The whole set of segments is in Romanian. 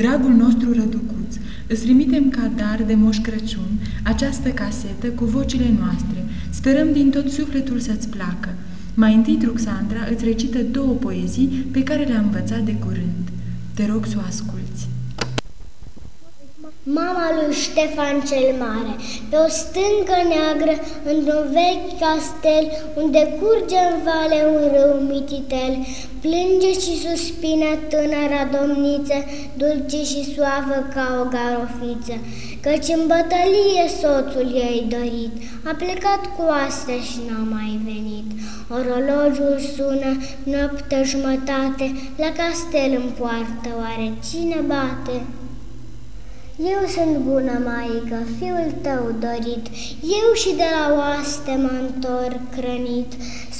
Dragul nostru răducuț, îți trimitem ca dar de Moș Crăciun această casetă cu vocile noastre. Sperăm din tot sufletul să-ți placă. Mai întâi, Truxandra îți recită două poezii pe care le-a învățat de curând. Te rog să o asculți. Mama lui Ștefan cel Mare, pe o stâncă neagră, într-un vechi castel, unde curge în vale un râu mititel, plânge și suspină tânăra domniță, dulce și suavă ca o garofiță, căci în bătălie soțul ei dorit, a plecat cu astea și n-a mai venit. Orologiul sună, noapte jumătate, la castel în poartă, oare cine bate? Eu sunt bună, maică, fiul tău dorit, Eu și de la oaste mă întorc crănit.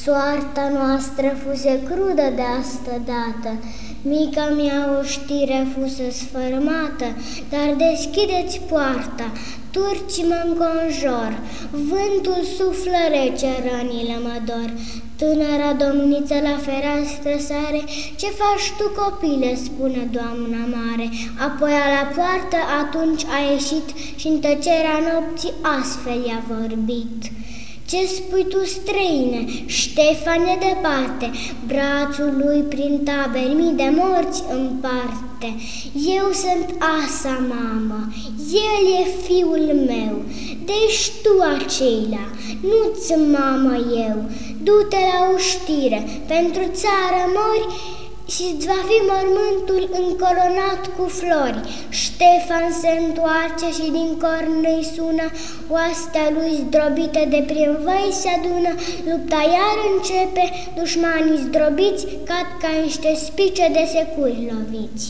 Soarta noastră fuse crudă de astă dată, Mica mea o știre fusă sfărmată, Dar deschideți poarta, turci mă înconjor, Vântul suflă rece, rănile mă dor, Tânăra domniță la fereastră sare, Ce faci tu, copile?" spune doamna mare. Apoi la poartă atunci a ieșit și în tăcerea nopții astfel i-a vorbit. Ce spui tu, străine? Ștefan e departe, brațul lui prin taberi mii de morți împarte. Eu sunt asa, mamă, el e fiul meu, deci tu aceila, nu-ți mamă eu, du-te la uștire, pentru țară mori, și îți va fi mormântul încolonat cu flori. Ștefan se întoarce și din corn îi sună, oastea lui zdrobită de prin văi se adună, lupta iar începe, dușmanii zdrobiți cad ca niște spice de securi loviți.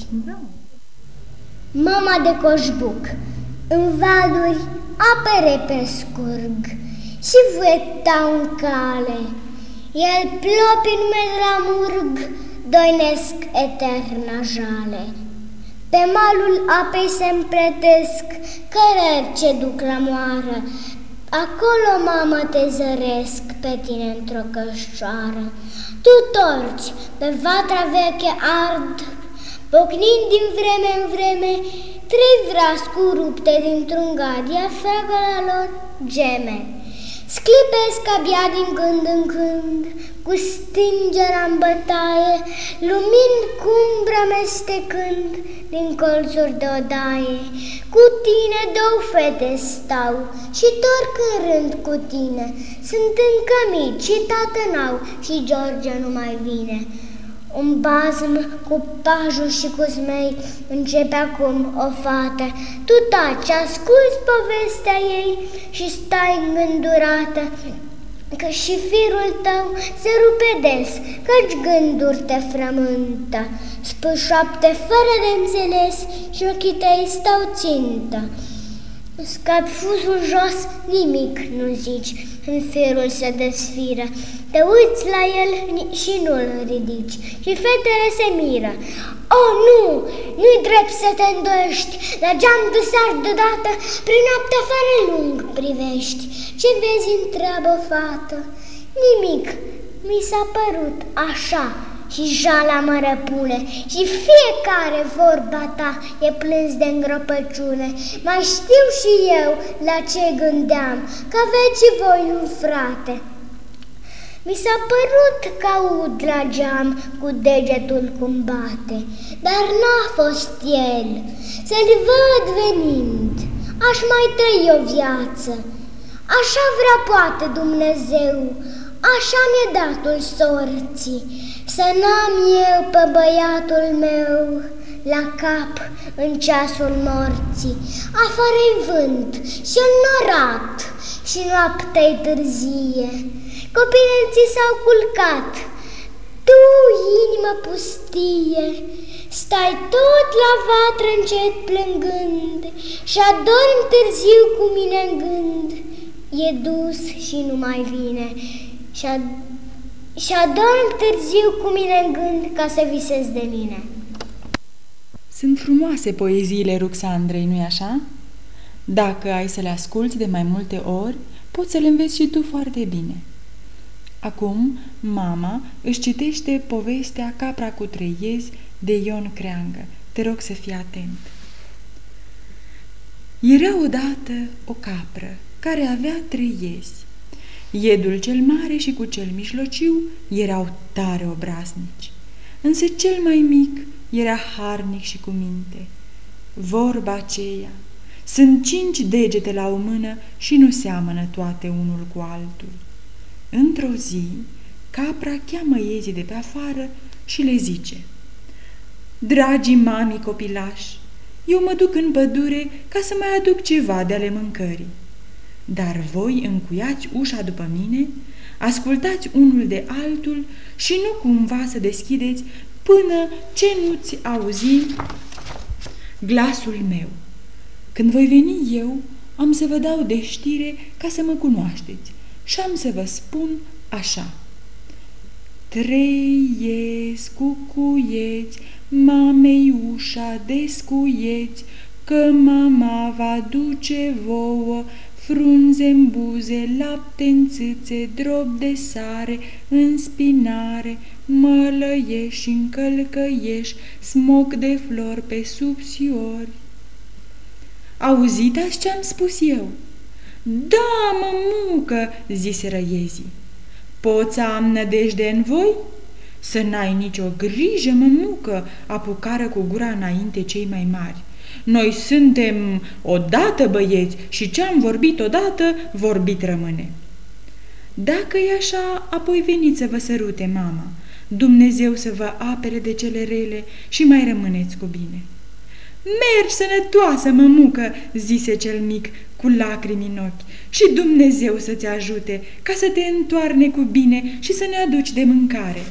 Mama de coșbuc, în valuri apere pe scurg și vueta în cale, el plopi în la murg, doinesc eterna jale. Pe malul apei se împletesc cărări ce duc la moară, Acolo, mamă, te zăresc pe tine într-o cășoară. Tu torci, pe vatra veche ard, pocnind din vreme în vreme, trei vrascu rupte dintr-un gard, iar la lor geme. Sclipesc abia din când în când, cu stingerea în bătaie, lumini cumbră mestecând din colțuri de odaie. Cu tine două fete stau și torc în rând cu tine. Sunt încă mici și tată n-au și George nu mai vine. Un bazm cu pajul și cu zmei începe acum o fată. Tu taci, asculți povestea ei și stai îngândurată, că și firul tău se rupe des, căci gânduri te frământă. Spășoapte fără de înțeles și ochii tăi stau țintă. Scapi fuzul jos, nimic nu zici, în firul se desfiră. Te uiți la el și nu-l ridici și fetele se miră. Oh, nu! Nu-i drept să te îndoiești, la geam de sar deodată, prin noaptea fără lung privești. Ce vezi întreabă fată? Nimic, mi s-a părut așa, și jala mă răpune și fiecare vorba ta e plâns de îngropăciune. Mai știu și eu la ce gândeam, că aveți voi un frate. Mi s-a părut că aud la geam cu degetul cum bate, dar n-a fost el, să-l văd venind, aș mai trăi o viață. Așa vrea poate Dumnezeu, așa mi-e datul sorții, să n-am eu pe băiatul meu la cap în ceasul morții. Afară-i vânt și norat și noaptea târzie. Copiii ți s-au culcat, tu, inimă pustie, stai tot la vatră încet plângând și adormi târziu cu mine în gând. E dus și nu mai vine și ad- și adorm târziu cu mine în gând ca să visez de mine. Sunt frumoase poeziile Ruxandrei, nu-i așa? Dacă ai să le asculți de mai multe ori, poți să le înveți și tu foarte bine. Acum, mama își citește povestea Capra cu trei iezi de Ion Creangă. Te rog să fii atent. Era odată o capră care avea trei iezi. Iedul cel mare și cu cel mijlociu erau tare obraznici, însă cel mai mic era harnic și cu minte. Vorba aceea, sunt cinci degete la o mână și nu seamănă toate unul cu altul. Într-o zi, capra cheamă iezii de pe afară și le zice Dragii mami copilași, eu mă duc în pădure ca să mai aduc ceva de ale mâncării. Dar voi încuiați ușa după mine, ascultați unul de altul și nu cumva să deschideți până ce nu-ți auzi glasul meu. Când voi veni eu, am să vă dau de știre ca să mă cunoașteți și am să vă spun așa. Trăiesc cu cuieți, mamei ușa descuieți, că mama va duce vouă frunze în buze, lapte în țâțe, drop de sare, în spinare, mălăieși în călcăieși, smoc de flori pe subsiori. Auzitați ce-am spus eu? Da, mămucă, zise răiezii. Poți să am nădejde în voi? Să n-ai nicio grijă, mămucă, apucară cu gura înainte cei mai mari. Noi suntem odată băieți și ce-am vorbit odată, vorbit rămâne. Dacă e așa, apoi veniți să vă sărute, mama. Dumnezeu să vă apere de cele rele și mai rămâneți cu bine. Mergi sănătoasă, mămucă, zise cel mic cu lacrimi în ochi, și Dumnezeu să-ți ajute ca să te întoarne cu bine și să ne aduci de mâncare.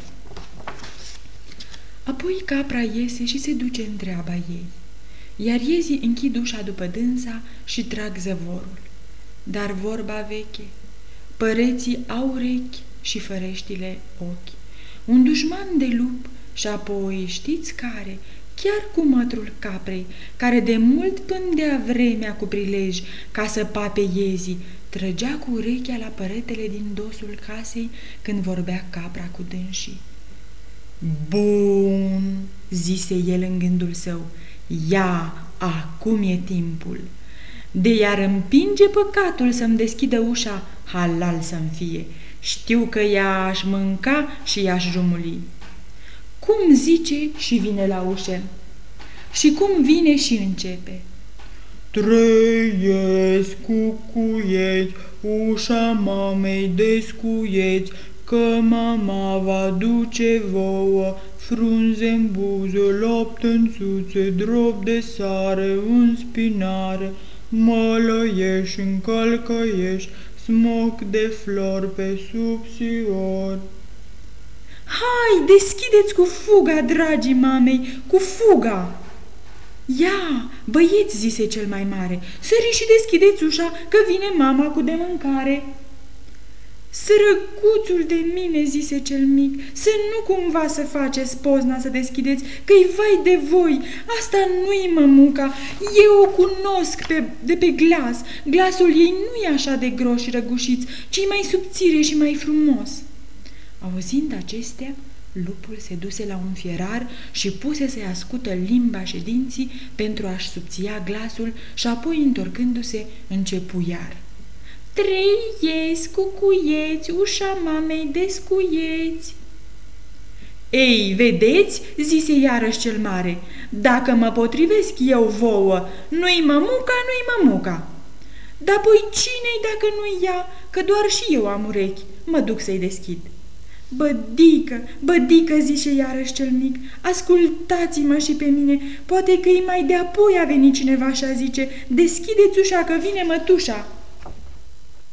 Apoi capra iese și se duce în treaba ei, iar iezii închid ușa după dânsa și trag zăvorul. Dar vorba veche, păreții au urechi și făreștile ochi. Un dușman de lup și apoi știți care, chiar cu mătrul caprei, care de mult pândea vremea cu prilej ca să pape iezii, trăgea cu urechea la păretele din dosul casei când vorbea capra cu dânsii. Bun, zise el în gândul său, ia, acum e timpul. De iar împinge păcatul să-mi deschidă ușa, halal să-mi fie. Știu că ea aș mânca și ea-aș jumuli. Cum zice și vine la ușă. Și cum vine și începe. Trăiesc cu cuieți, ușa mamei descuieți, că mama va duce vouă frunze în buze, lapte în suțe, drop de sare, în spinare, mălăieși în călcăieși, smoc de flori pe subsiori. Hai, deschideți cu fuga, dragii mamei, cu fuga! Ia, băieți, zise cel mai mare, sări și deschideți ușa, că vine mama cu de mâncare. Sărăcuțul de mine, zise cel mic, să nu cumva să faceți pozna să deschideți, că-i vai de voi, asta nu-i mămuca, eu o cunosc pe, de pe glas, glasul ei nu e așa de gros și răgușiț, ci mai subțire și mai frumos. Auzind acestea, lupul se duse la un fierar și puse să-i ascută limba și dinții pentru a-și subția glasul și apoi, întorcându-se, începu iar. Trăiesc cu cuieți, ușa mamei descuieți. Ei, vedeți, zise iarăși cel mare, dacă mă potrivesc eu vouă, nu-i mămuca, nu-i mămuca. Dar apoi cine-i dacă nu-i ea, că doar și eu am urechi, mă duc să-i deschid. Bădică, bădică, zice iarăși cel mic, ascultați-mă și pe mine, poate că-i mai de apoi a venit cineva și a zice, deschideți ușa că vine mătușa.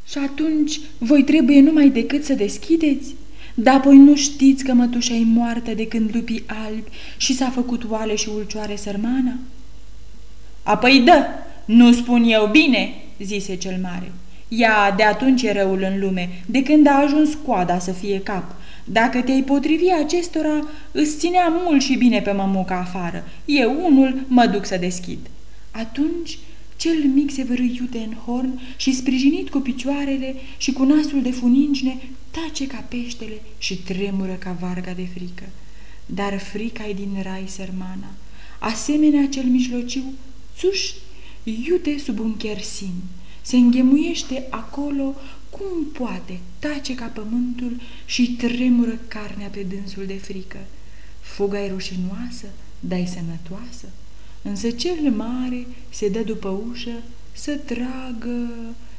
Și atunci voi trebuie numai decât să deschideți? Dar apoi nu știți că mătușa e moartă de când lupii albi și s-a făcut oale și ulcioare sărmana? Apoi dă, nu spun eu bine, zise cel mare. Ea de atunci e răul în lume, de când a ajuns coada să fie cap. Dacă te-ai potrivi acestora, îți ținea mult și bine pe mămuca afară. Eu unul mă duc să deschid. Atunci cel mic se vărâi iute în horn și, sprijinit cu picioarele și cu nasul de funingine, tace ca peștele și tremură ca varga de frică. Dar frica e din rai, sărmana. asemenea cel mijlociu, țuș, iute sub un chersin. Se înghemuiește acolo cum poate, tace ca pământul și tremură carnea pe dânsul de frică. Fuga e rușinoasă, dar e sănătoasă. Însă cel mare se dă după ușă să tragă,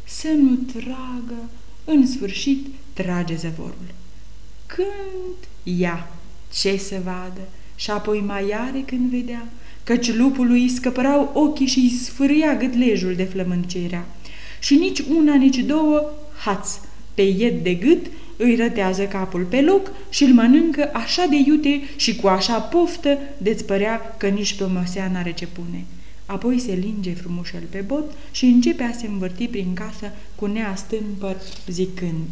să nu tragă, în sfârșit trage zăvorul. Când ia, ce să vadă, și apoi mai are când vedea, căci lupului îi scăpărau ochii și îi sfârâia gâtlejul de flământ ce era. Și nici una, nici două, haț, pe ied de gât, îi rătează capul pe loc și îl mănâncă așa de iute și cu așa poftă de-ți părea că nici pe măsea n-are ce pune. Apoi se linge frumușel pe bot și începe a se învârti prin casă cu neastâmpăr zicând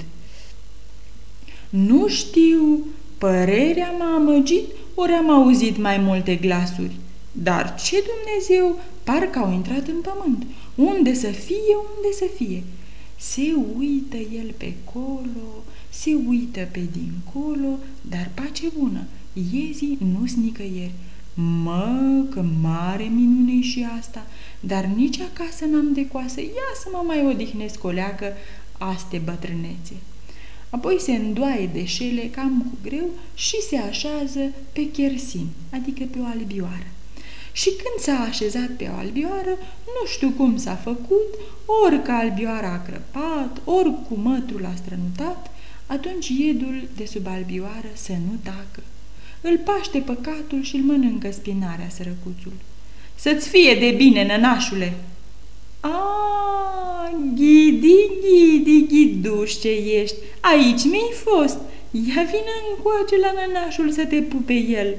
Nu știu, părerea m-a amăgit ori am auzit mai multe glasuri. Dar ce Dumnezeu, parcă au intrat în pământ. Unde să fie, unde să fie. Se uită el pe colo, se uită pe dincolo, dar pace bună, iezii nu-s nicăieri. Mă, că mare minune și asta, dar nici acasă n-am de coasă, ia să mă mai odihnesc o leacă aste bătrânețe. Apoi se îndoaie de șele cam cu greu și se așează pe chersin, adică pe o albioară. Și când s-a așezat pe o albioară, nu știu cum s-a făcut, ori că albioara a crăpat, ori cu mătrul a strănutat, atunci iedul de sub albioară să nu tacă. Îl paște păcatul și îl mănâncă spinarea sărăcuțul. Să-ți fie de bine, nănașule! A, ghidi, ghidi, ghiduș ce ești, aici mi-ai fost. Ia vină încoace la nănașul să te pupe el.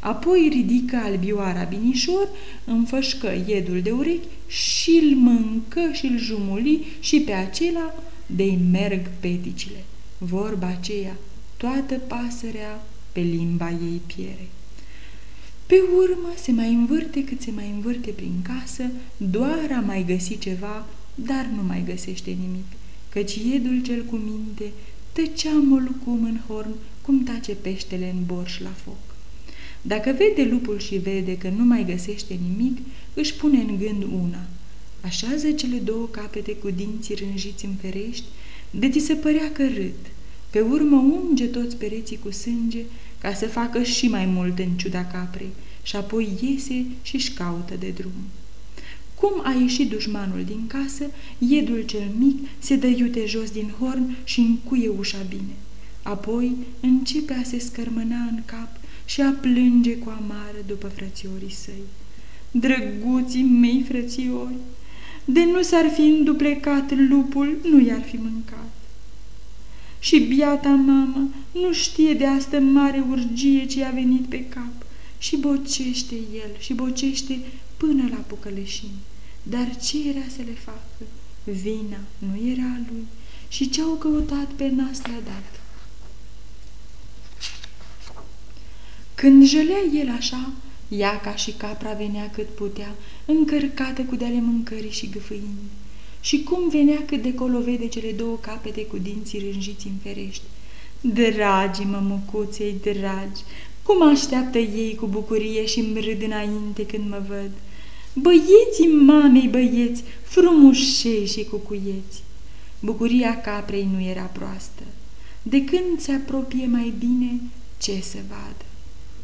Apoi ridică albioara binișor, înfășcă iedul de urechi și îl mâncă și îl jumuli și pe acela de merg peticile. Vorba aceea, toată pasărea pe limba ei piere. Pe urmă se mai învârte cât se mai învârte prin casă, doar a mai găsi ceva, dar nu mai găsește nimic, căci iedul cel cu minte tăcea molcum în horn, cum tace peștele în borș la foc. Dacă vede lupul și vede că nu mai găsește nimic, își pune în gând una. Așează cele două capete cu dinții rânjiți în ferești, de ți se părea că râd. Pe urmă unge toți pereții cu sânge ca să facă și mai mult în ciuda caprei și apoi iese și-și caută de drum. Cum a ieșit dușmanul din casă, iedul cel mic se dă iute jos din horn și încuie ușa bine. Apoi începe a se scărmâna în cap și a plânge cu amară după frățiorii săi. Drăguții mei frățiori, de nu s-ar fi înduplecat lupul, nu i-ar fi mâncat. Și biata mamă nu știe de asta mare urgie ce a venit pe cap și bocește el și bocește până la pucăleșin. Dar ce era să le facă? Vina nu era a lui și ce-au căutat pe nas le-a dat. Când jălea el așa, ea ca și capra venea cât putea, încărcată cu de-ale mâncării și gâfâini. Și cum venea cât de colo vede cele două capete cu dinții rânjiți în ferești. Dragi mămucuței dragi, cum așteaptă ei cu bucurie și îmi râd înainte când mă văd. Băieții mamei băieți, frumușei și cucuieți. Bucuria caprei nu era proastă. De când se apropie mai bine, ce să vadă?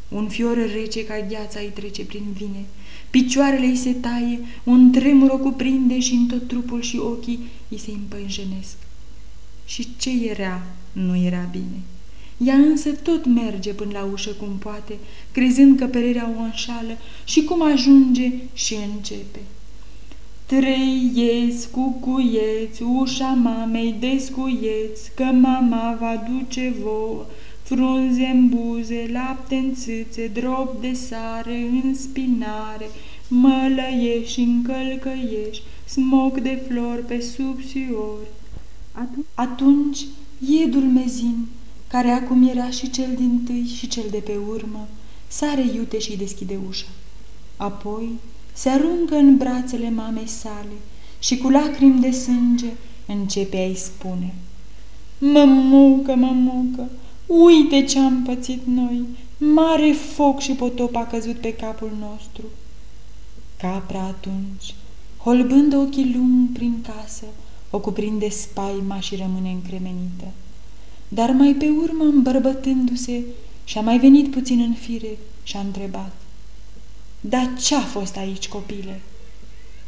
Un fior rece ca gheața îi trece prin vine, picioarele îi se taie, un tremur o cuprinde și în tot trupul și ochii îi se împănjenesc. Și ce era, nu era bine. Ea însă tot merge până la ușă cum poate, crezând că pererea o înșală și cum ajunge și începe. Trăiesc cu cuieți, ușa mamei descuieți, că mama va duce vouă frunze în buze, lapte în țâțe, drop de sare în spinare, mălăieși în călcăieși, smoc de flori pe subsiori. Atunci, iedul mezin, care acum era și cel din tâi și cel de pe urmă, sare iute și deschide ușa. Apoi se aruncă în brațele mamei sale și cu lacrimi de sânge începe a-i spune Mămucă, mămucă, Uite ce am pățit noi, Mare foc și potop a căzut pe capul nostru. Capra atunci, holbând ochii lung prin casă, o cuprinde spaima și rămâne încremenită. Dar mai pe urmă, îmbărbătându-se, și-a mai venit puțin în fire și a întrebat. Dar ce-a fost aici, copile?"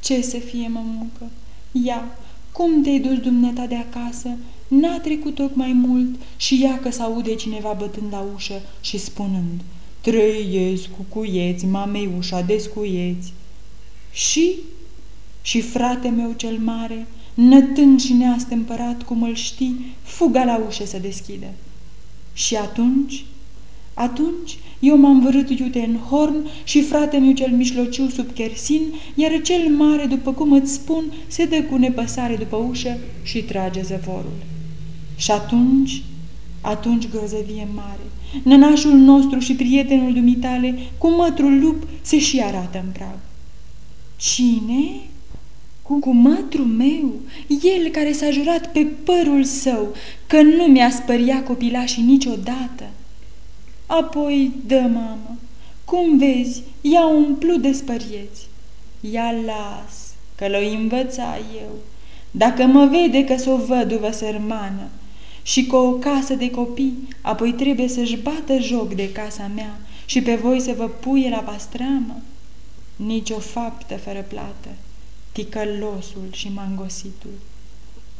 Ce să fie, mămucă? Ia, cum te-ai dus dumneata de acasă? N-a trecut tocmai mult și ia că s-aude cineva bătând la ușă și spunând Trăiesc cu cuieți, mamei ușa descuieți. Și? Și frate meu cel mare, nătând și neastâmpărat cum îl știi, fuga la ușă să deschidă. Și atunci? Atunci eu m-am vărât iute în horn și fratele cel mișlociu sub kersin, iar cel mare, după cum îți spun, se dă cu nepăsare după ușă și trage zăvorul. Și atunci, atunci grozăvie mare, nănașul nostru și prietenul dumitale, cu mătrul lup, se și arată în prag. Cine? Cu, cu mătrul meu, el care s-a jurat pe părul său că nu mi-a spăria copilașii niciodată. Apoi, dă, mamă, cum vezi, i-a umplut de spărieți. Ia las, că l-o învăța eu. Dacă mă vede că s-o văduvă sărmană și cu o casă de copii, apoi trebuie să-și bată joc de casa mea și pe voi să vă puie la pastramă. Nici o faptă fără plată, ticălosul și mangositul.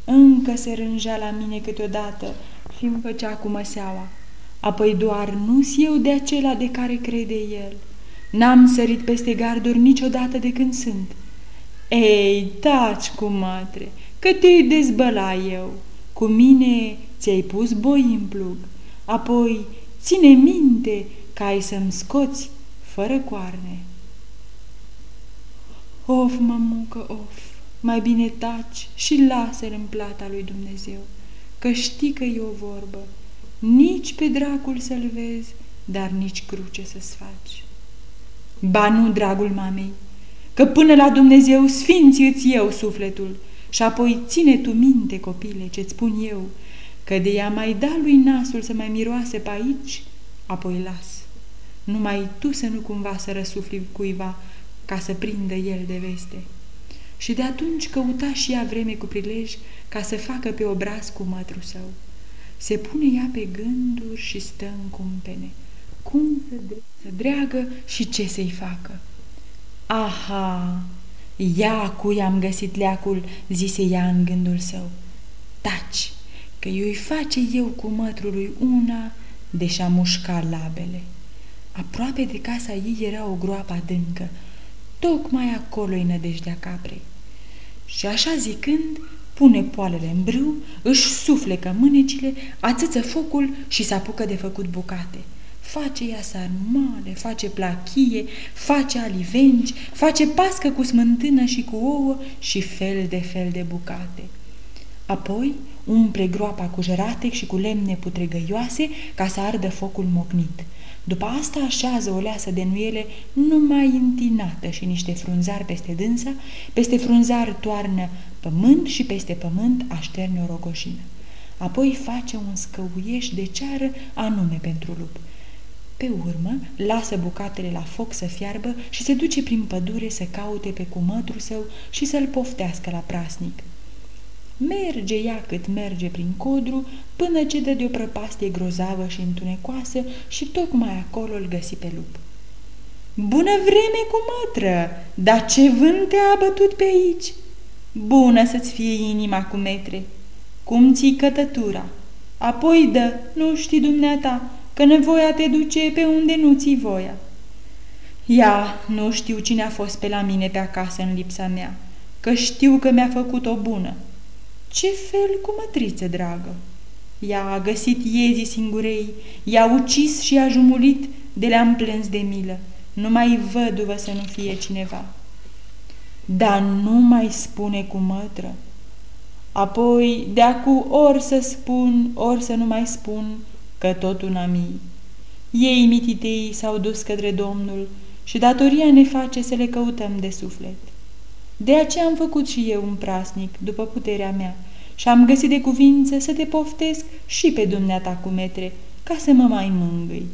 Încă se rângea la mine câteodată și îmi făcea cu măseaua. Apoi doar nu-s eu de acela de care crede el. N-am sărit peste garduri niciodată de când sunt. Ei, taci cu mătre, că te-i dezbăla eu. Cu mine ți-ai pus boi în plug. Apoi, ține minte că ai să-mi scoți fără coarne. Of, mămucă, of, mai bine taci și lasă-l în plata lui Dumnezeu, că știi că e o vorbă nici pe dracul să-l vezi, dar nici cruce să-ți faci. Ba nu, dragul mamei, că până la Dumnezeu sfinți îți eu sufletul și apoi ține tu minte, copile, ce-ți spun eu, că de ea mai da lui nasul să mai miroase pe aici, apoi las. Numai tu să nu cumva să răsufli cuiva ca să prindă el de veste. Și de atunci căuta și ea vreme cu prilej ca să facă pe obraz cu mătru său. Se pune ea pe gânduri și stă în cumpene. Cum să, de- să dreagă și ce să-i facă? Aha, ia cui am găsit leacul, zise ea în gândul său. Taci, că eu-i face eu cu mătrului una, deși a mușca labele. Aproape de casa ei era o groapă adâncă, tocmai acolo-i nădejdea caprei. Și așa zicând, pune poalele în brâu, își suflecă mânecile, ațăță focul și se apucă de făcut bucate. Face ea sarmale, face plachie, face alivenci, face pască cu smântână și cu ouă și fel de fel de bucate. Apoi umple groapa cu jăratec și cu lemne putregăioase ca să ardă focul mocnit. După asta așează o leasă de nuiele numai întinată și niște frunzari peste dânsa, peste frunzar toarnă pământ și peste pământ așterne o rogoșină. Apoi face un scăuieș de ceară anume pentru lup. Pe urmă, lasă bucatele la foc să fiarbă și se duce prin pădure să caute pe cumătru său și să-l poftească la prasnic. Merge ea cât merge prin codru, până ce dă de o prăpastie grozavă și întunecoasă și tocmai acolo îl găsi pe lup. Bună vreme cu mătră, dar ce vânt te-a bătut pe aici?" Bună să-ți fie inima cu metre, cum ții cătătura. Apoi dă, nu știi dumneata, că nevoia te duce pe unde nu ții voia. Ia, nu știu cine a fost pe la mine pe acasă în lipsa mea, că știu că mi-a făcut o bună. Ce fel cu mătriță, dragă? Ea a găsit iezii singurei, i-a ucis și a jumulit de le-am plâns de milă. Nu mai văduvă să nu fie cineva dar nu mai spune cu mătră. Apoi, de acu ori să spun, ori să nu mai spun, că tot una mii. Ei, mititei, s-au dus către Domnul și datoria ne face să le căutăm de suflet. De aceea am făcut și eu un prasnic, după puterea mea, și am găsit de cuvință să te poftesc și pe dumneata cu metre, ca să mă mai mângâi.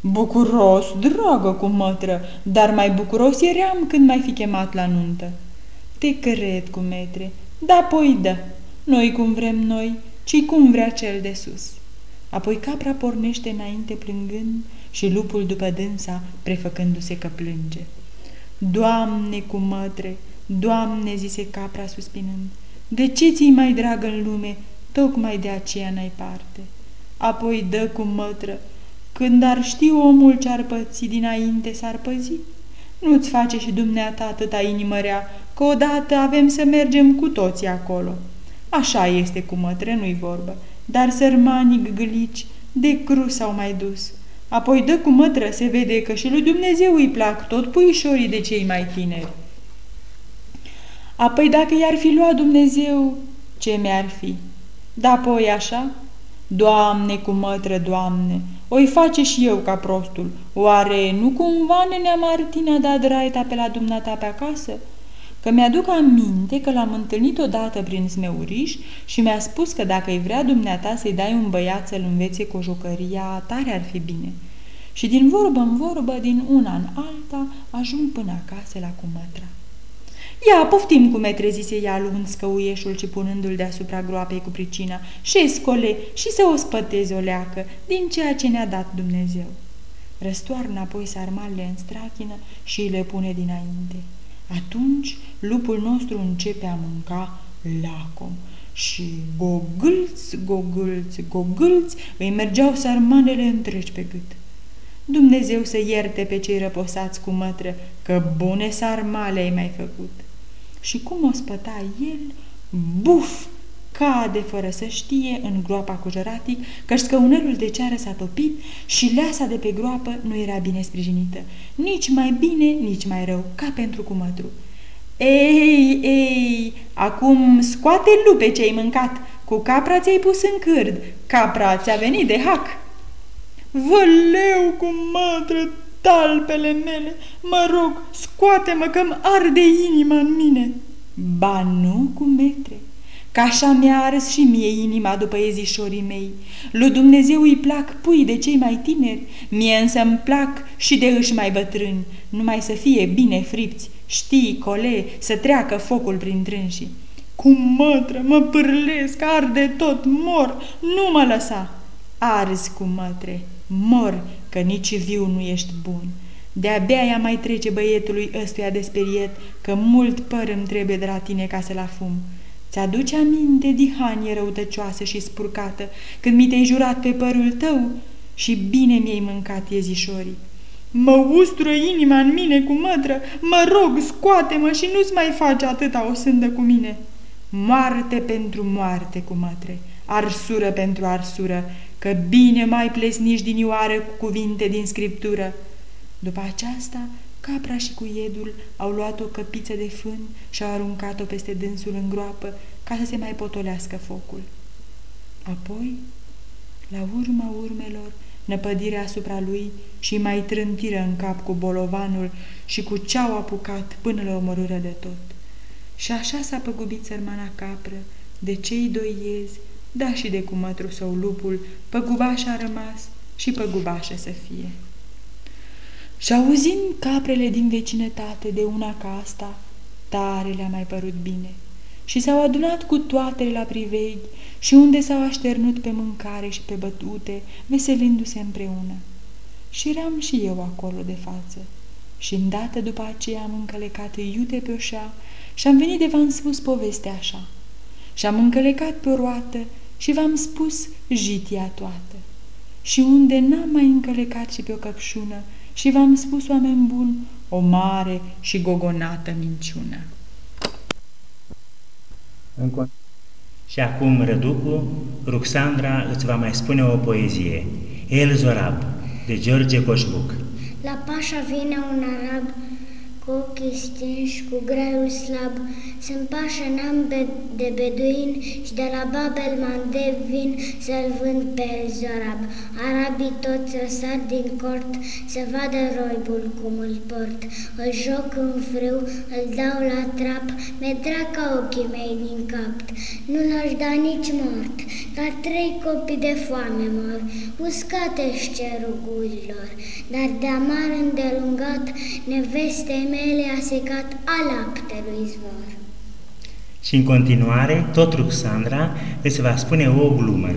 Bucuros, dragă cu mătră, dar mai bucuros eram când mai fi chemat la nuntă. Te cred, cu metre, da, apoi dă, noi cum vrem noi, ci cum vrea cel de sus. Apoi capra pornește înainte plângând și lupul după dânsa prefăcându-se că plânge. Doamne, cu mătre, Doamne, zise capra suspinând, de ce ți mai dragă în lume, tocmai de aceea n-ai parte. Apoi dă cu mătră, când ar ști omul ce-ar păți dinainte s-ar păzi. Nu-ți face și dumneata atâta inimă rea, că odată avem să mergem cu toții acolo. Așa este cu mătre, nu-i vorbă, dar sărmanii gâlici de cru s-au mai dus. Apoi dă cu mătră, se vede că și lui Dumnezeu îi plac tot puișorii de cei mai tineri. Apoi dacă i-ar fi luat Dumnezeu, ce mi-ar fi? Da, apoi așa? Doamne, cu mătră, Doamne, oi face și eu ca prostul. Oare nu cumva nenea Martina dat draita pe la dumneata pe acasă? Că mi-aduc aminte că l-am întâlnit odată prin smeuriș și mi-a spus că dacă îi vrea dumneata să-i dai un băiat să-l învețe cu jucăria, tare ar fi bine. Și din vorbă în vorbă, din una în alta, ajung până acasă la cumătra. Ia, poftim cum e trezise ea luând scăuieșul și punându-l deasupra groapei cu pricina, și scole și să o spătezi o leacă din ceea ce ne-a dat Dumnezeu. Răstoarnă apoi sarmalele în strachină și le pune dinainte. Atunci lupul nostru începe a mânca lacom și gogâlți, gogâlți, gogâlți îi mergeau sarmanele întregi pe gât. Dumnezeu să ierte pe cei răposați cu mătră, că bune sarmale ai mai făcut. Și cum o spăta el, buf, cade fără să știe în groapa cu jăratic, că scăunelul de ceară s-a topit și leasa de pe groapă nu era bine sprijinită. Nici mai bine, nici mai rău, ca pentru cumătru. Ei, ei, acum scoate lupe ce ai mâncat, cu capra ți-ai pus în cârd, capra ți-a venit de hac. Văleu cu mătră, talpele mele, mă rog, scoate-mă că-mi arde inima în mine. Ba nu, cu metre, Ca așa mi-a ars și mie inima după ezișorii mei. Lui Dumnezeu îi plac pui de cei mai tineri, mie însă îmi plac și de își mai bătrâni, numai să fie bine fripți, știi, cole, să treacă focul prin trânsii. Cu mătră, mă pârlesc, arde tot, mor, nu mă lăsa. Arzi cu mătre, mor, că nici viu nu ești bun. De-abia ea mai trece băietului ăstuia de speriet, că mult păr îmi trebuie de la tine ca să-l afum. Ți-aduce aminte, dihanie răutăcioasă și spurcată, când mi te-ai jurat pe părul tău și bine mi-ai mâncat iezișorii. Mă ustră inima în mine cu mătră, mă rog, scoate-mă și nu-ți mai face atâta o sândă cu mine. Moarte pentru moarte cu mătre, arsură pentru arsură, că bine mai plesniși din ioară cu cuvinte din scriptură. După aceasta, capra și cuiedul au luat o căpiță de fân și au aruncat-o peste dânsul în groapă ca să se mai potolească focul. Apoi, la urma urmelor, năpădirea asupra lui și mai trântiră în cap cu bolovanul și cu ce-au apucat până la omorâre de tot. Și așa s-a păgubit sărmana capră de cei doi iezi da și de cumătru sau lupul, păgubaș a rămas și păgubașă să fie. Și auzind caprele din vecinătate de una ca asta, tare le-a mai părut bine și s-au adunat cu toate la priveghi și unde s-au așternut pe mâncare și pe bătute, veselindu-se împreună. Și eram și eu acolo de față. Și îndată după aceea am încălecat iute pe oșa și am venit de v-am spus povestea așa. Și am încălecat pe o roată și v-am spus jitia toată. Și unde n-am mai încălecat și pe o căpșună și v-am spus, oameni buni, o mare și gogonată minciună. Încă... Și acum, Răducu, Ruxandra îți va mai spune o poezie. El Zorab, de George Coșbuc. La Pașa vine un arab cu cu ochii stinși, cu graiul slab, sunt pașă n-am de beduin și de la Babel Mandev vin să-l vând pe El Zorab. Arabii toți răsar din cort să vadă roibul cum îl port. Îl joc în frâu, îl dau la trap, mi-e drag ca ochii mei din cap. Nu l-aș da nici mort, dar trei copii de foame mor, uscate-și cerul gurilor, dar de amar îndelungat nevestei mele a secat a laptelui izvor. Și în continuare, tot Ruxandra îți va spune o glumă.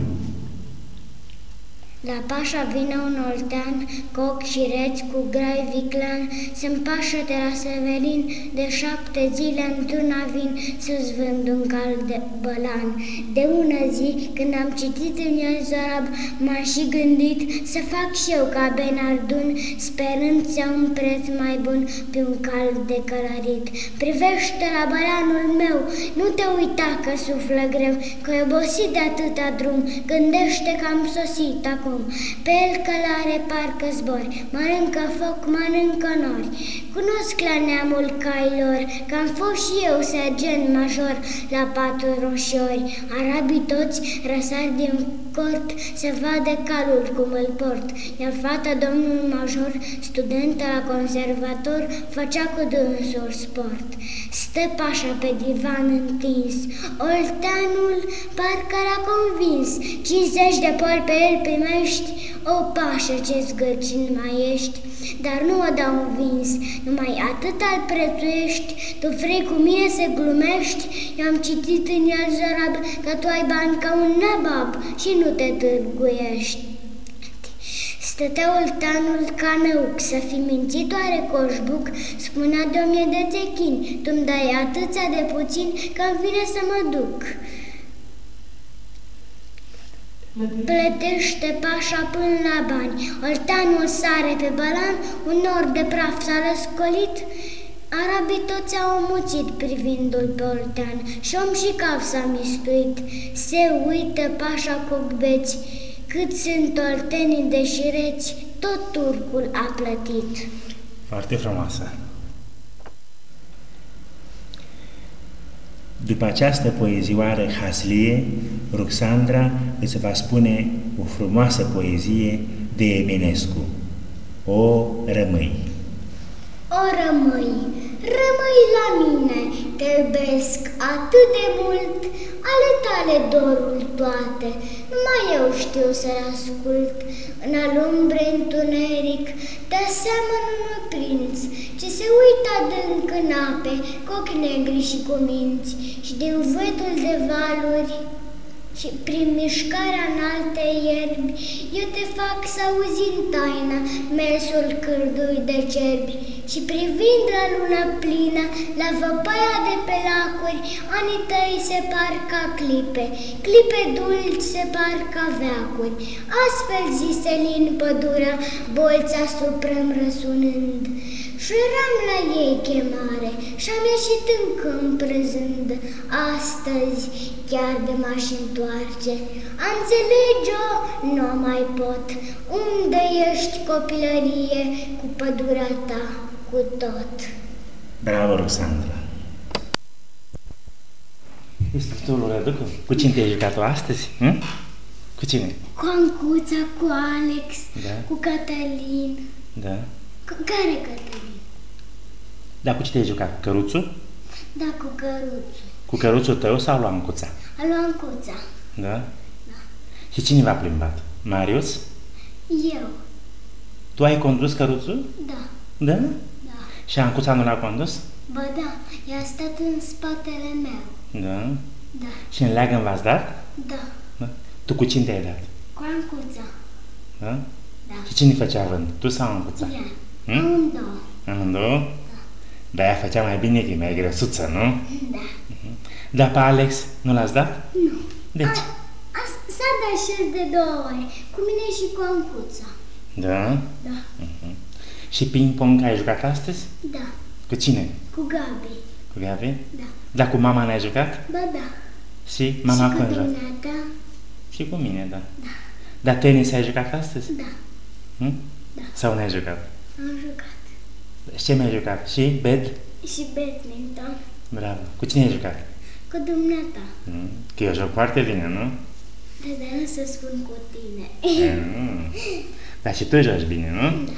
La pașa vine un oltean, coc și reț cu grai viclan, Sunt pașă de la Severin, de șapte zile într-una vin să-ți vând un cal de bălan. De una zi, când am citit în el Zorab, m-am și gândit să fac și eu ca Benardun, sperând să un preț mai bun pe un cal de călărit. Privește la bălanul meu, nu te uita că suflă greu, că e obosit de atâta drum, gândește că am sosit acum acum. Pe el călare parcă zbori, mănâncă foc, mănâncă nori. Cunosc la neamul cailor, că am fost și eu sergent major la patru roșiori. Arabii toți răsar din cort să vadă calul cum îl port, iar fata domnul major, studentă la conservator, făcea cu dânsul sport. Stă pașa pe divan întins, olteanul parcă l-a convins, 50 de poli pe el primești, o pașă ce zgârcin mai ești, dar nu o dau un vins, numai atât al prețuiești, tu vrei cu mine să glumești, eu am citit în el zorab că tu ai bani ca un nabab și nu te târguiești. Stătea oltanul ca năuc, să fi mințit oare coșbuc, spunea de o mie de techini, tu-mi dai atâția de puțin că îmi vine să mă duc. Plătește pașa până la bani, oltanul sare pe balan, un nor de praf s-a răscolit, Arabii toți au muțit privindul pe oltean și om și cap s-a mistuit. Se uită pașa cu beți, cât sunt oltenii de șireți, tot turcul a plătit. Foarte frumoasă. După această poezioară haslie, Ruxandra îți va spune o frumoasă poezie de Eminescu. O rămâi. O rămâi, rămâi la mine, te iubesc atât de mult, ale tale dorul toate, numai eu știu să-l ascult. În alumbre întuneric, te aseamănă un prinț, ce se uită adânc în ape, cu ochi negri și cu minți, și din vătul de valuri și prin mișcarea în alte ierbi, eu te fac să auzi în taină mersul cârdui de cerbi și privind la lună plină, la văpaia de pe lacuri, anii tăi se par ca clipe, clipe dulci se par ca veacuri. Astfel zise lin pădurea, bolța suprem răsunând. Și eram la ei chemare și-am ieșit în câmp râzând. Astăzi, chiar de m-aș întoarce, a înțelege-o nu mai pot. Unde ești copilărie cu pădurea ta, cu tot? Bravo, Roxandra! Destul, Răducu, cu cine te-ai jucat astăzi? Hm? Cu cine? Cu Ancuța, cu Alex, Da. cu Cătălin. Da. Cu care Cătălin? Dar cu ce te-ai jucat? Căruțul? Da, cu căruțul. Cu căruțul tău sau lu Ancuța? A lui Ancuța. Da? Și cine v-a plimbat? Marius? Eu. Tu ai condus căruțul? Da, Da? da. Și Ancuța nu l-a condus? Bă, da, ea a stat în spatele meu. Da. Da, Și în leagăn v-ați dat? da, Da. Tu cu cine te-ai dat? cu Ancuța. Da? Da. Și cine făcea vânt? Tu sau Ancuța? Ea. Hmm? Amândouă. Amândouă? Dar ea făcea mai bine că e mai grăsuță, nu? Da. Dar pe Alex nu l-ați dat? Nu. De ce? A, a, s-a dat și el de două ori, cu mine și cu Ancuța. Da? Da, Și ping-pong ai jucat astăzi? da, Cu cine? cu Gabi. Cu Gabi? Da. Dar cu mama n-ai jucat? Ba da. Și mama și cum cu joacă? dumneata? Și cu mine, da. Dar tenis ai jucat astăzi? Da, Hm? Da. Sau n-ai jucat? Am jucat. Și ce mi-ai jucat? Și bed? și badminton. Bravo. Cu cine ai jucat? Cu dumneata. Mm. Că eu joc foarte bine, nu? Dar de nu să spun cu tine. Mm. Dar și tu joci bine, nu? Da.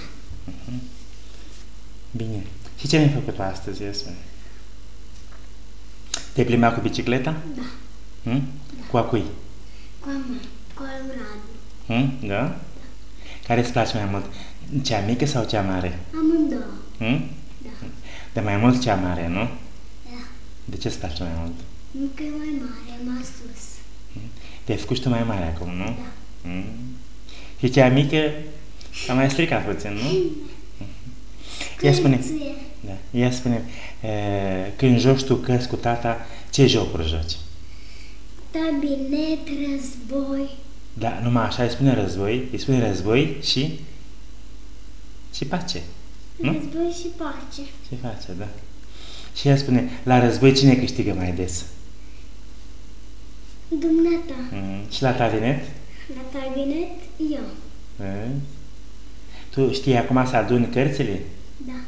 Mhm. Bine. Și ce mi-ai făcut tu astăzi, Iesme? Te-ai plimbat cu bicicleta? Da. Hmm? Cu a cui? Cu a mea, cu al Radu. Hmm? Da? Care îți place mai mult? Cea mică sau cea mare? Amândouă. Hmm? Da. De mai mult cea mare, nu? Da. De ce îți place mai mult? Încă e mai mare, mai sus. Te-ai făcut și tu mai mare acum, nu? Da. Hmm? Și cea mică a mai stricat puțin, nu? Ia spune, Cârțuie. da, ia spune, e, când joci tu cărți cu tata, ce jocuri joci? Tabinet, război. Da, numai așa îi spune război, îi spune război și și pace. Nu? Război și pace. Ce face, da. Și ea spune, la război cine câștigă mai des? Dumneata. Mm. Și la tabinet? La tabinet, eu. E? Tu știi acum să aduni cărțile? Da.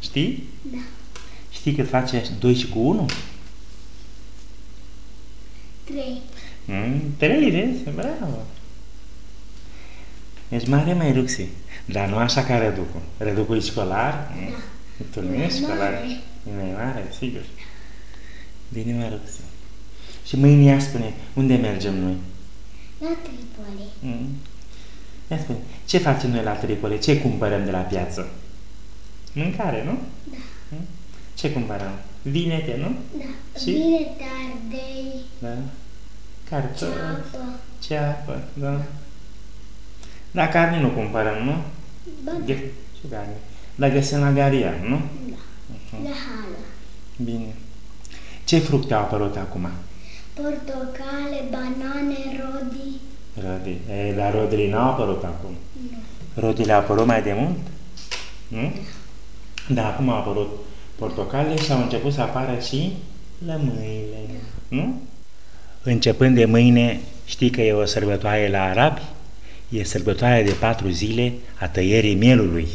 Știi? Da. Știi cât face 2 și cu 1? Trei. Mm, trei, vezi? Bravo! Ești mare mai Ruxi, dar nu așa ca Răducu. Răducu e școlar? Mm. Tu nu ești Mai școlar? mare. E mai mare, sigur. Bine, mai Ruxi. Și mâine ea spune, unde mergem noi? La Tripoli. Mm. Ia spune, ce facem noi la Tripoli? Ce cumpărăm de la piață? Mâncare, nu? Da. Mm? Ce cumpărăm? Vinete, nu? Da. Și? Bine te ardei. Da. Cartofi. Ceapă. Ceapă, da. Dar carne nu cumpărăm, nu? Ba, da. Ghe- Ce carne? Dar găsim la garia, nu? Da. La hală. Bine. Ce fructe au apărut acum? Portocale, banane, rodii. Rodi. E, dar rodile n-au apărut acum. Nu. Rodile au apărut mai de mult? Nu? Da, acum au apărut portocale și au început să apară și lămâile. Nu? Începând de mâine, știi că e o sărbătoare la arabi? E sărbătoarea de patru zile a tăierii mielului.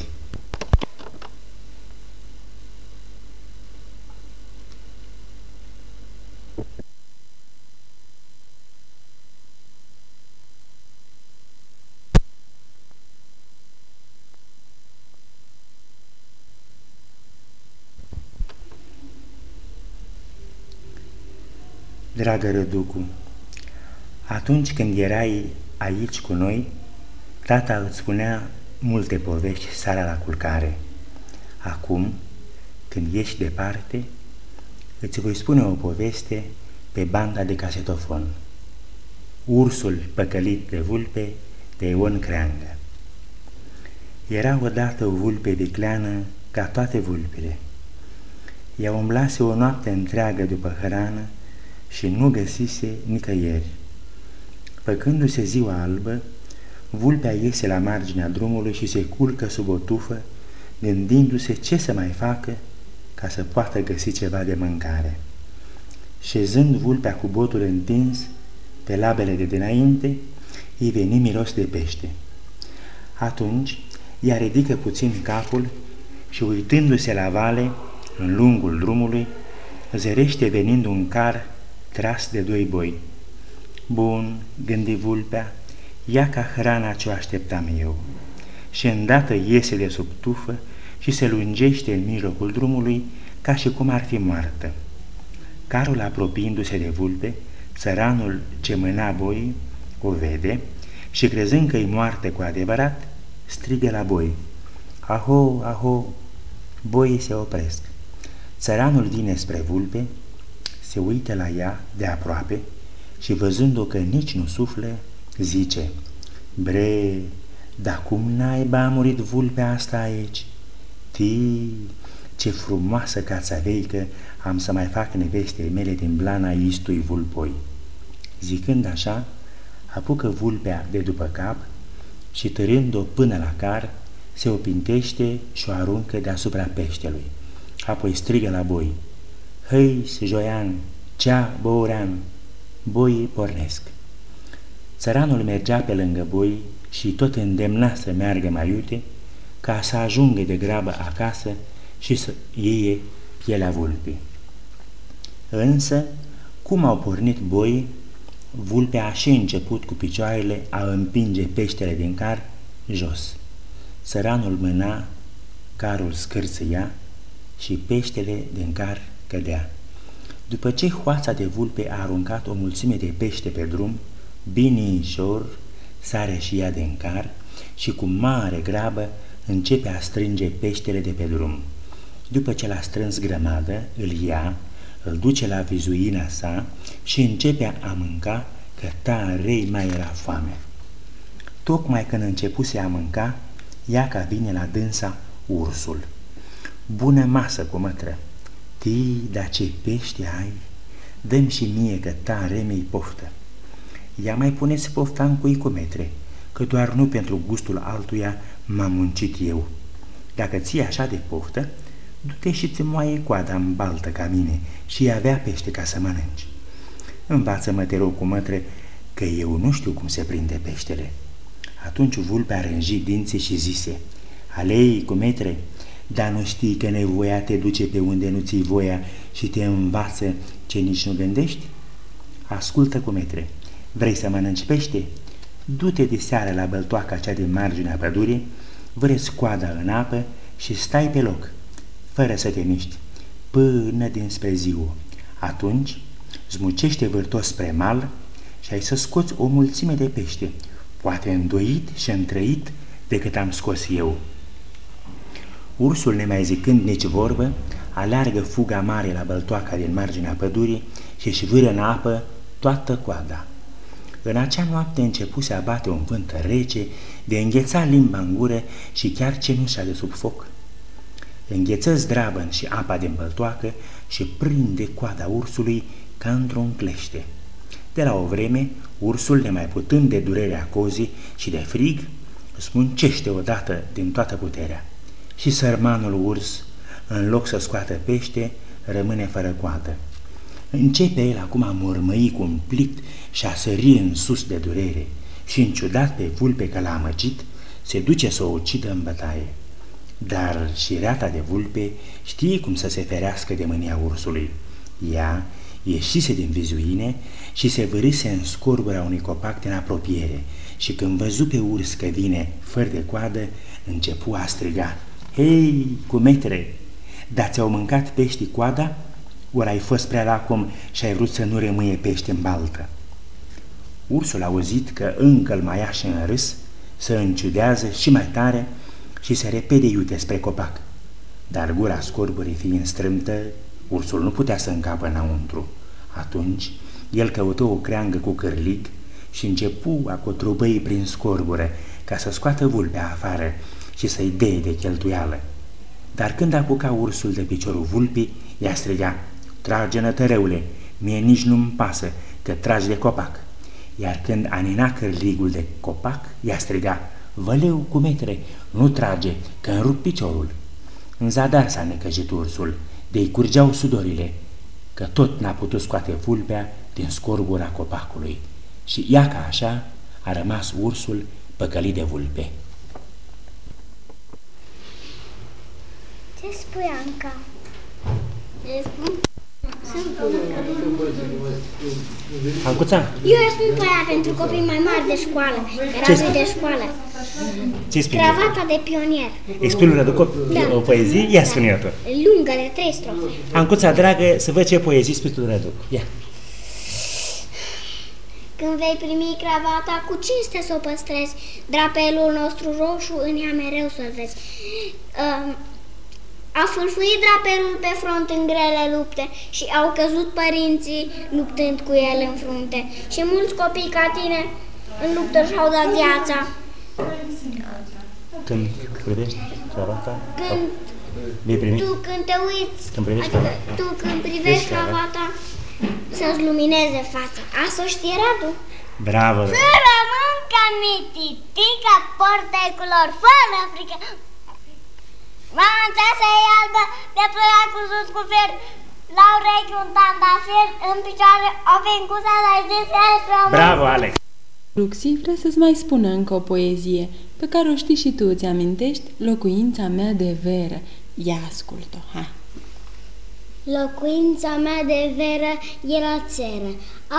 Dragă Răducu, atunci când erai aici cu noi, tata îți spunea multe povești seara la culcare. Acum, când ești departe, îți voi spune o poveste pe banda de casetofon. Ursul păcălit de vulpe de Ion Creangă. Era odată o vulpe vicleană ca toate vulpele. Ea umblase o noapte întreagă după hrană și nu găsise nicăieri. Făcându-se ziua albă, vulpea iese la marginea drumului și se culcă sub o tufă, gândindu-se ce să mai facă ca să poată găsi ceva de mâncare. Șezând vulpea cu botul întins pe labele de dinainte, îi veni miros de pește. Atunci, ea ridică puțin capul și uitându-se la vale, în lungul drumului, zărește venind un car tras de doi boi. Bun, gândi vulpea, ia ca hrana ce o așteptam eu. Și îndată iese de sub tufă și se lungește în mijlocul drumului ca și cum ar fi moartă. Carul apropiindu-se de vulpe, țăranul ce mâna boi o vede și crezând că-i moartă cu adevărat, strigă la boi. Aho, aho! Boii se opresc. Țăranul vine spre vulpe, se uită la ea de aproape și văzând-o că nici nu suflă, zice Bre, dar cum naiba a murit vulpea asta aici? Ti, ce frumoasă cațaveică am să mai fac nevestei mele din blana istui vulpoi. Zicând așa, apucă vulpea de după cap și târând-o până la car, se opintește și o aruncă deasupra peștelui. Apoi strigă la boi, Hăi, Joian, cea, Bourean, boii pornesc. Țăranul mergea pe lângă boi și tot îndemna să meargă mai iute, ca să ajungă de grabă acasă și să iei pielea vulpii. Însă, cum au pornit boi, vulpea a și început cu picioarele a împinge peștele din car jos. Săranul mâna, carul scârțâia și peștele din car cădea. După ce hoața de vulpe a aruncat o mulțime de pește pe drum, binișor sare și ea din car și cu mare grabă începe a strânge peștele de pe drum. După ce l-a strâns grămadă, îl ia, îl duce la vizuina sa și începe a mânca că tare mai era foame. Tocmai când începuse a mânca, Iaca vine la dânsa ursul. Bună masă cu mătră! Tii, da ce pește ai? Dăm și mie că tare mi poftă. Ia mai puneți pofta în cuicometre, că doar nu pentru gustul altuia m-am muncit eu. Dacă ții așa de poftă, du-te și ți moaie coada în baltă ca mine și avea pește ca să mănânci. Învață-mă, te rog, cu mătre, că eu nu știu cum se prinde peștele. Atunci vulpea rânji dinții și zise, Alei, cu metre, dar nu știi că nevoia te duce pe unde nu ți voia și te învață ce nici nu gândești? Ascultă, cu metre, vrei să mănânci pește? Du-te de seară la băltoaca cea din marginea pădurii, vrei coada în apă și stai pe loc, fără să te miști, până dinspre ziua. Atunci, zmucește vârtos spre mal și ai să scoți o mulțime de pește, poate îndoit și întrăit decât am scos eu. Ursul, nemai zicând nici vorbă, aleargă fuga mare la băltoaca din marginea pădurii și își vâră în apă toată coada. În acea noapte începu să abate un vânt rece, de îngheța limba în gură și chiar cenușa de sub foc. Îngheță zdravăn și apa din băltoacă și prinde coada ursului ca într-un clește. De la o vreme, ursul, nemai putând de durerea cozii și de frig, smuncește odată din toată puterea. Și sărmanul urs, în loc să scoată pește, rămâne fără coadă. Începe el acum a mormăi cumplit și a sări în sus de durere și, înciudat pe vulpe că l-a amăgit, se duce să o ucidă în bătaie. Dar și reata de vulpe știe cum să se ferească de mânia ursului. Ea ieșise din vizuine și se vârise în scorbura unui copac din apropiere și când văzu pe urs că vine fără de coadă, începu a striga. Hei, cu metre, dar ți-au mâncat pești coada? Ori ai fost prea lacom și ai vrut să nu rămâie pește în baltă? Ursul a auzit că încă îl mai și în râs, să înciudează și mai tare și se repede iute spre copac. Dar gura scorburii fiind strâmtă, ursul nu putea să încapă înăuntru. Atunci, el căută o creangă cu cârlig și începu a cotrubăi prin scorbură ca să scoată vulpea afară și să-i dee de cheltuială. Dar când apuca ursul de piciorul vulpii, ea striga, Trage, nătăreule, mie nici nu-mi pasă că tragi de copac. Iar când anina cârligul de copac, ea striga, Văleu cu metre, nu trage, că îmi rup piciorul. În zadar s-a necăjit ursul, de-i curgeau sudorile, că tot n-a putut scoate vulpea din scorbura copacului. Și ea ca așa a rămas ursul păcălit de vulpe. Ce spui, Anca? Ancuța, Eu îi spun pe aia pentru copii mai mari de școală, gravi de școală. ce spui? Cravata de pionier. Exprimul Răducop, Da. o poezie? Ia spune tu. Lungă de trei strofe. Ancuța, dragă, să văd ce poezii spui tu, Răduc. Ia. Când vei primi cravata, cu cinste să o păstrezi, drapelul nostru roșu în ea mereu să-l vezi. Um, a fâlfâit drapelul pe front în grele lupte și au căzut părinții luptând cu el în frunte. Și mulți copii ca tine în luptă și-au dat viața. Când privești cravata, Când vei primi? tu când te uiți, Când privești adică cravata. tu când privești Vezi cravata. cravata, să-ți lumineze fața. Asta o știe Radu. Bravo! Să rămân ca mititica porta culori fără frică. Manțeasa e albă, de ploia cu sus cu fer, la urechi un tandafir, în picioare o vincuța la zis Bravo, Alex! Luxi vrea să-ți mai spună încă o poezie, pe care o știi și tu, îți amintești? Locuința mea de veră. Ia ascultă, hai. Locuința mea de veră era țeră,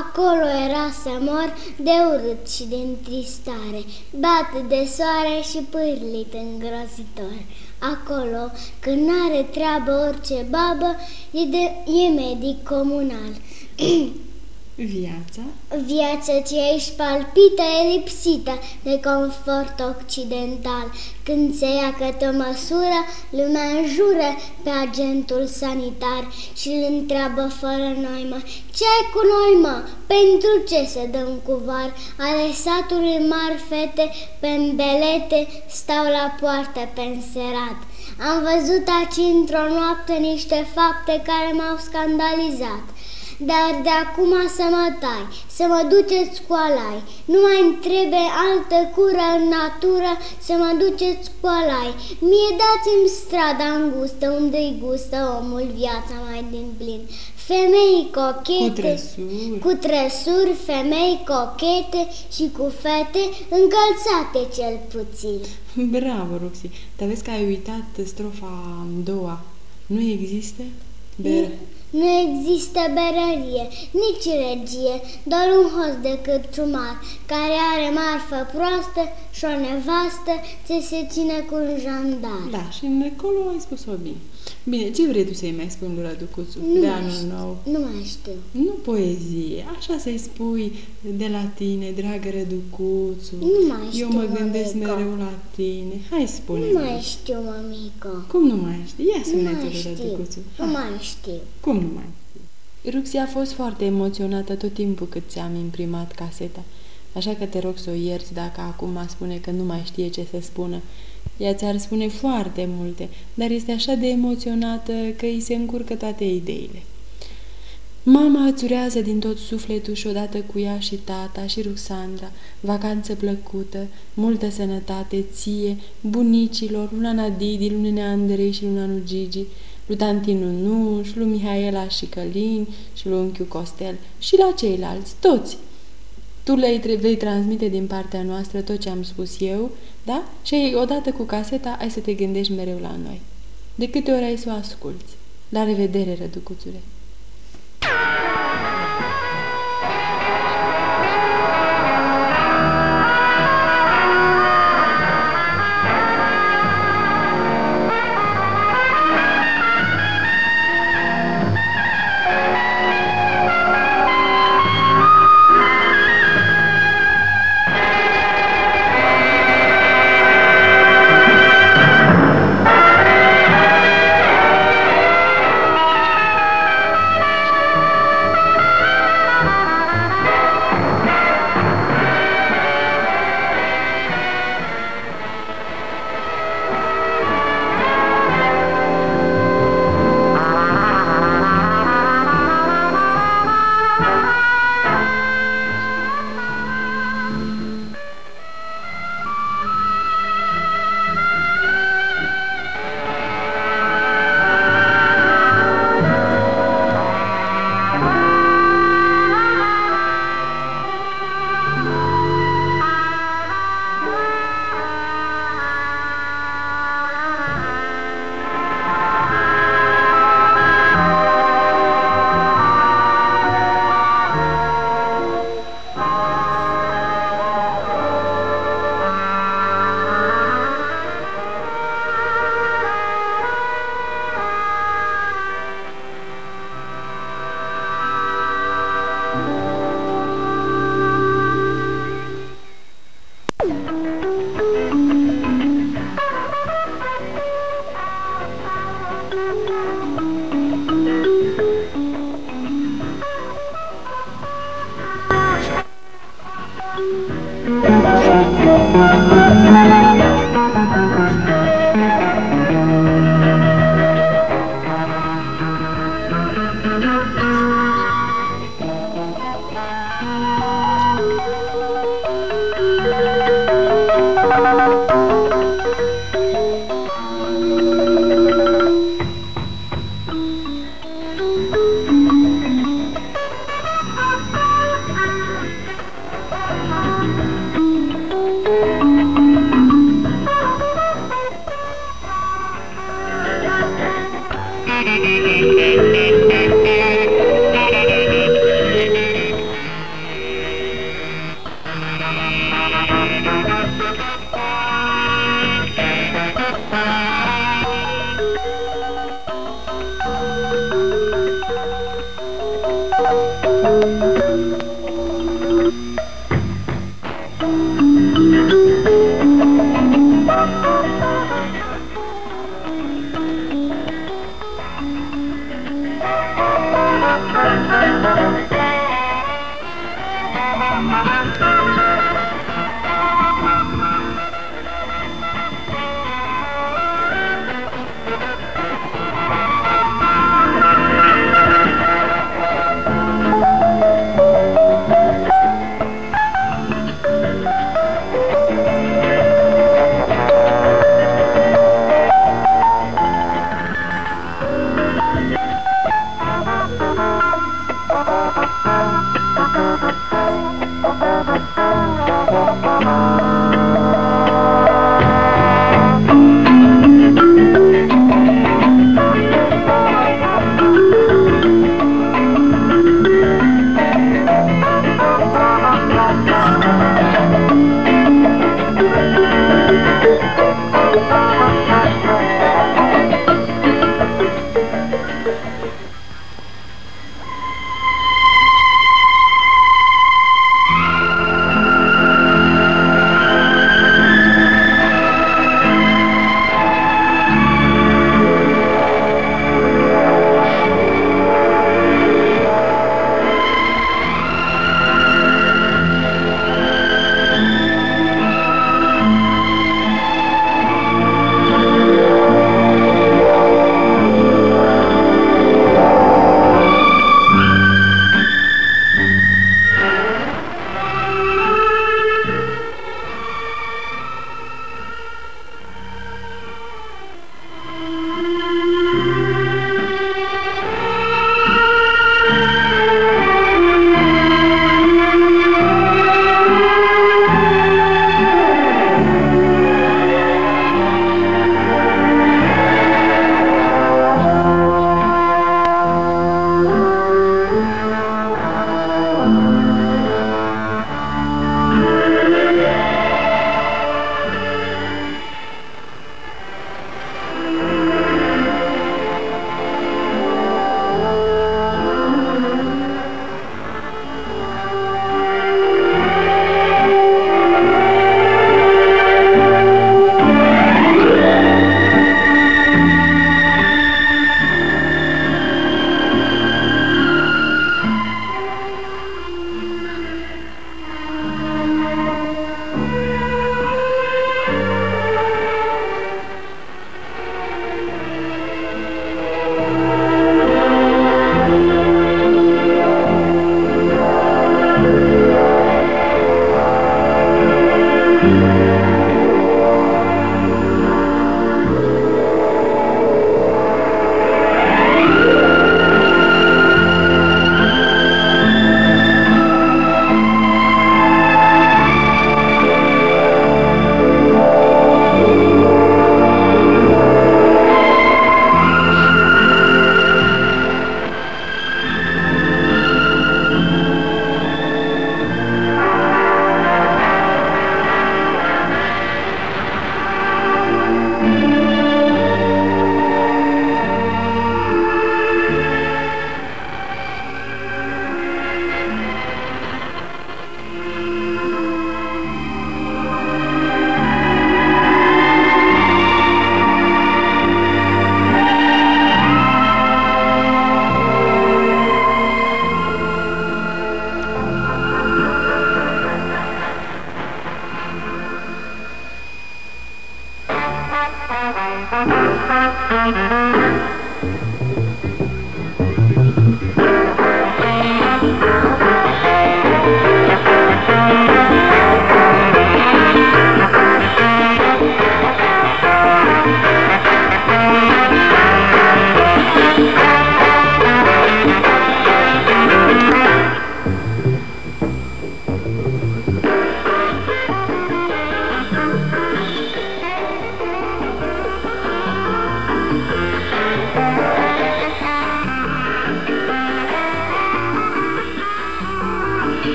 acolo era să mor de urât și de întristare, bat de soare și pârlit îngrozitor. Acolo, când n-are treabă orice babă, e, de, e medic comunal. Viața? Viața ce aici palpită e lipsită de confort occidental. Când se ia către o măsură, lumea înjură pe agentul sanitar și îl întreabă fără noimă, ce ai cu noi, mă? Pentru ce se dăm cu var? Ale satului mari fete pe belete stau la poartă pe înserat. Am văzut aici într-o noapte niște fapte care m-au scandalizat. Dar de acum să mă tai, să mă duceți cu alai. Nu mai trebuie altă cură în natură să mă duceți cu alai. Mie dați-mi strada îngustă unde-i gustă omul viața mai din plin. Femei cochete, Cu trăsuri. cu trăsuri, femei cochete și cu fete încălțate cel puțin. Bravo, Roxy. Dar vezi că ai uitat strofa a doua. Nu există? Ber... Nu există berărie, nici regie, doar un host de cârciumar, care are marfă proastă și o nevastă ce se ține cu un jandar. Da, și în acolo ai spus-o bine. Bine, ce vrei tu să-i mai spui lui Răducuțu Nu de mai anul știu. nou? Nu mai știu. Nu poezie, așa să-i spui de la tine, dragă Răducuțu. Nu mai Eu știu, mă gândesc mămico. mereu la tine. Hai, spune Nu mai știu, mămico. Cum nu mai știi? Ia Nu spune mai tu, știu. Răducuțu. Nu Hai. mai știu. Cum nu mai știi? Ruxia a fost foarte emoționată tot timpul cât ți-am imprimat caseta. Așa că te rog să o ierți dacă acum spune că nu mai știe ce să spună. Ea ți-ar spune foarte multe, dar este așa de emoționată că îi se încurcă toate ideile. Mama îți țurează din tot sufletul și odată cu ea și tata și Ruxandra, vacanță plăcută, multă sănătate ție, bunicilor, lui Nana Didi, lui Nene Andrei și lui Nanu Gigi, lui tanti Nunuș, lui Mihaela și Călin și lui unchiul Costel și la ceilalți, toți. Tu le vei transmite din partea noastră tot ce am spus eu, da? Și odată cu caseta ai să te gândești mereu la noi. De câte ori ai să o asculți. La revedere, răducuțule!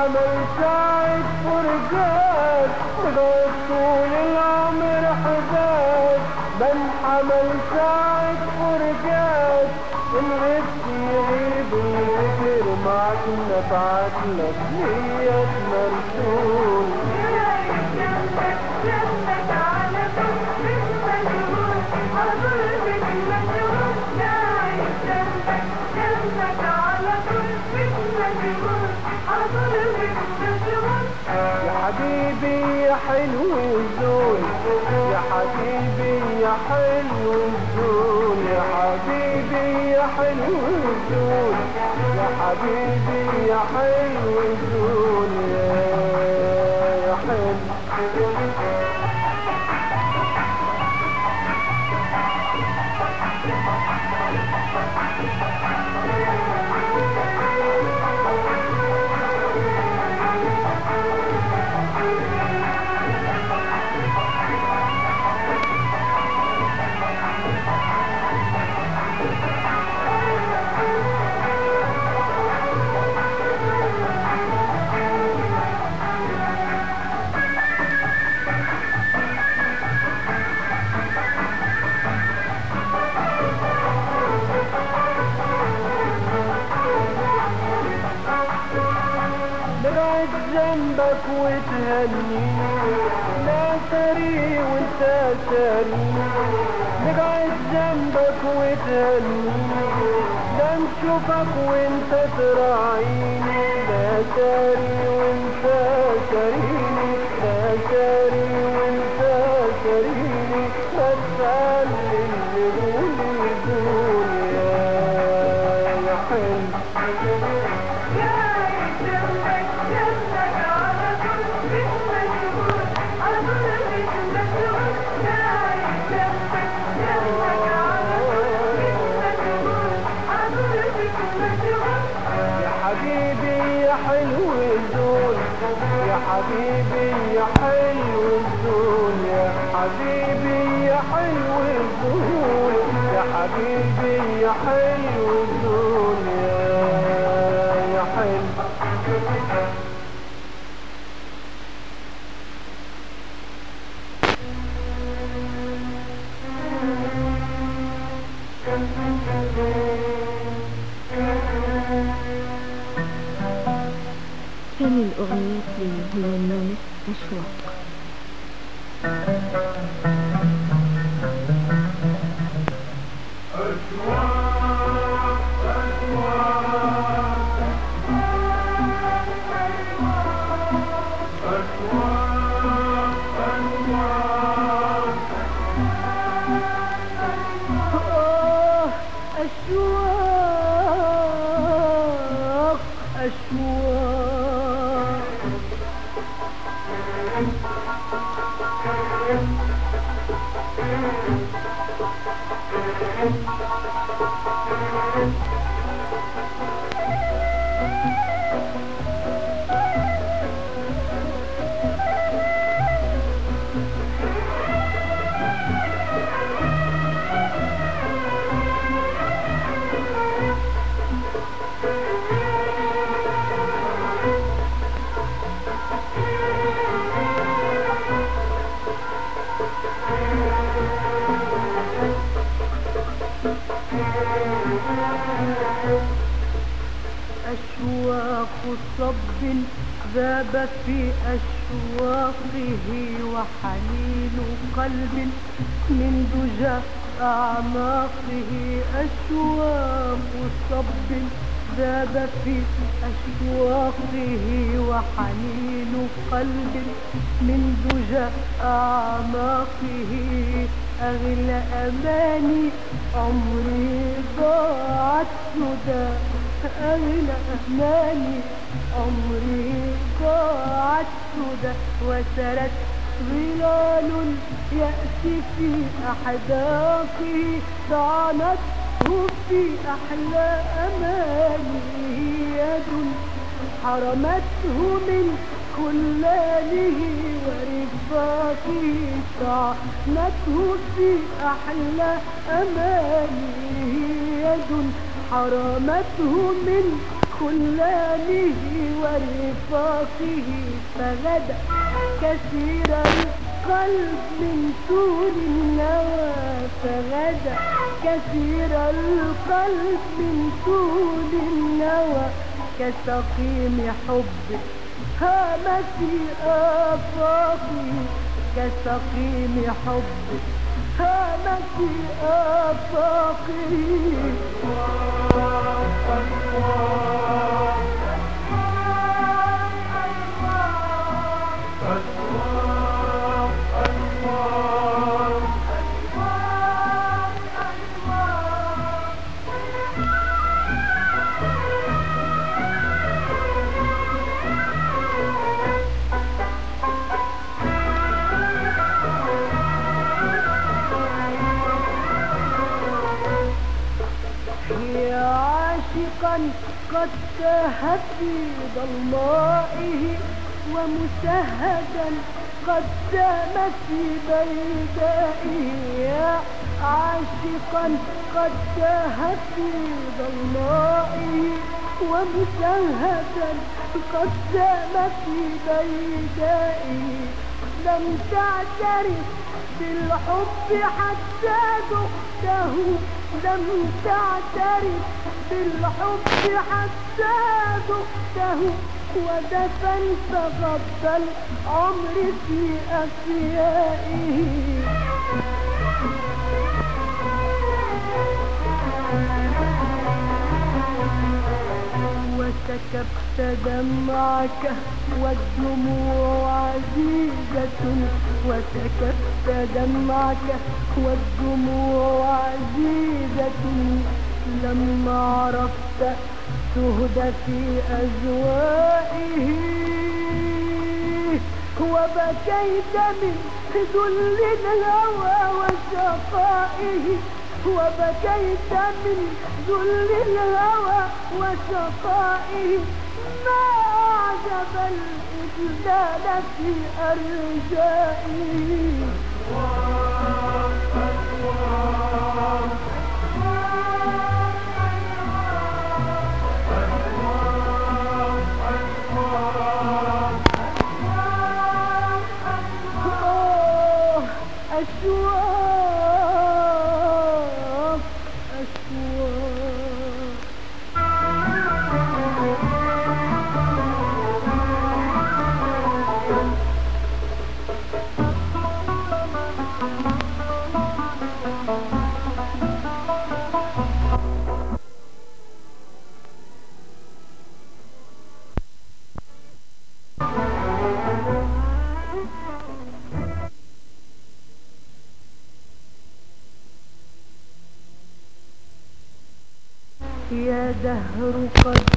عملتك فرقات لغيت طول العمر حبات بل عملتك فرقات ان غبت يغيب ويغير معك لك ليه حبيبي يا حلو الزول يا حبيبي يا حلو الزول يا حبيبي يا حلو الزول يا حبيبي يا حلو الزول اشوفك وانت تراعيني لا تاري وانت ساريني لا تاري وانت ساريني لا تخلي اللي دوني دون يا حلم يا حلو يا حلو ثاني الأغنيات هي النونس أشواق أشواق صب ذاب في أشواقه وحنين قلب من دجى أعماقه. أشواق صب ذاب في أشواقه وحنين قلب من دجى أعماقه. أغلى أماني عمري ضاعت سدى أغلى أماني عمري؟ ضاعت سدى وسرت ظلال اليأس في أحداقه طعنته في أحلى أماني يد حرمته من خلانه ورفاقه طعنته في أحلى أمانه يد حرمته من خلانه ورفاقه فغدا كثير القلب من طول النوى فغدا كثير القلب من طول النوى. كسقيم حب هام في آفاقه كسقيم حب كان في آفاقي. تاه في ضلائه ومسهدا قد دام في بيدائه. يا عاشقا قد تاه في ضلائه ومسهدا قد دام في بيدائه. لم تعترف بالحب حتى دقته. لم تعترف بالحب حتى دقته ودفنت غض العمر في أفيائه وسكبت دمعك والدموع عزيزة. وسكبت دمعك والدموع عزيزة. لما عرفت تهدى في أزوائه وبكيت من ذل الهوى وشقائه وبكيت من ذل الهوى وشقائه ما أعجب الإجلال في أرجائه. يا دهر قد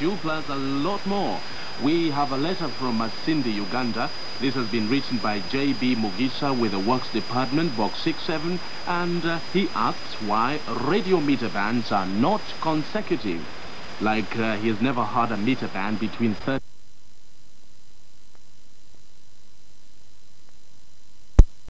you, plus a lot more. We have a letter from Cindy, Uganda. This has been written by J.B. Mugisha with the Works Department, Box 67, and uh, he asks why radio meter bands are not consecutive. Like uh, he has never heard a meter band between 30...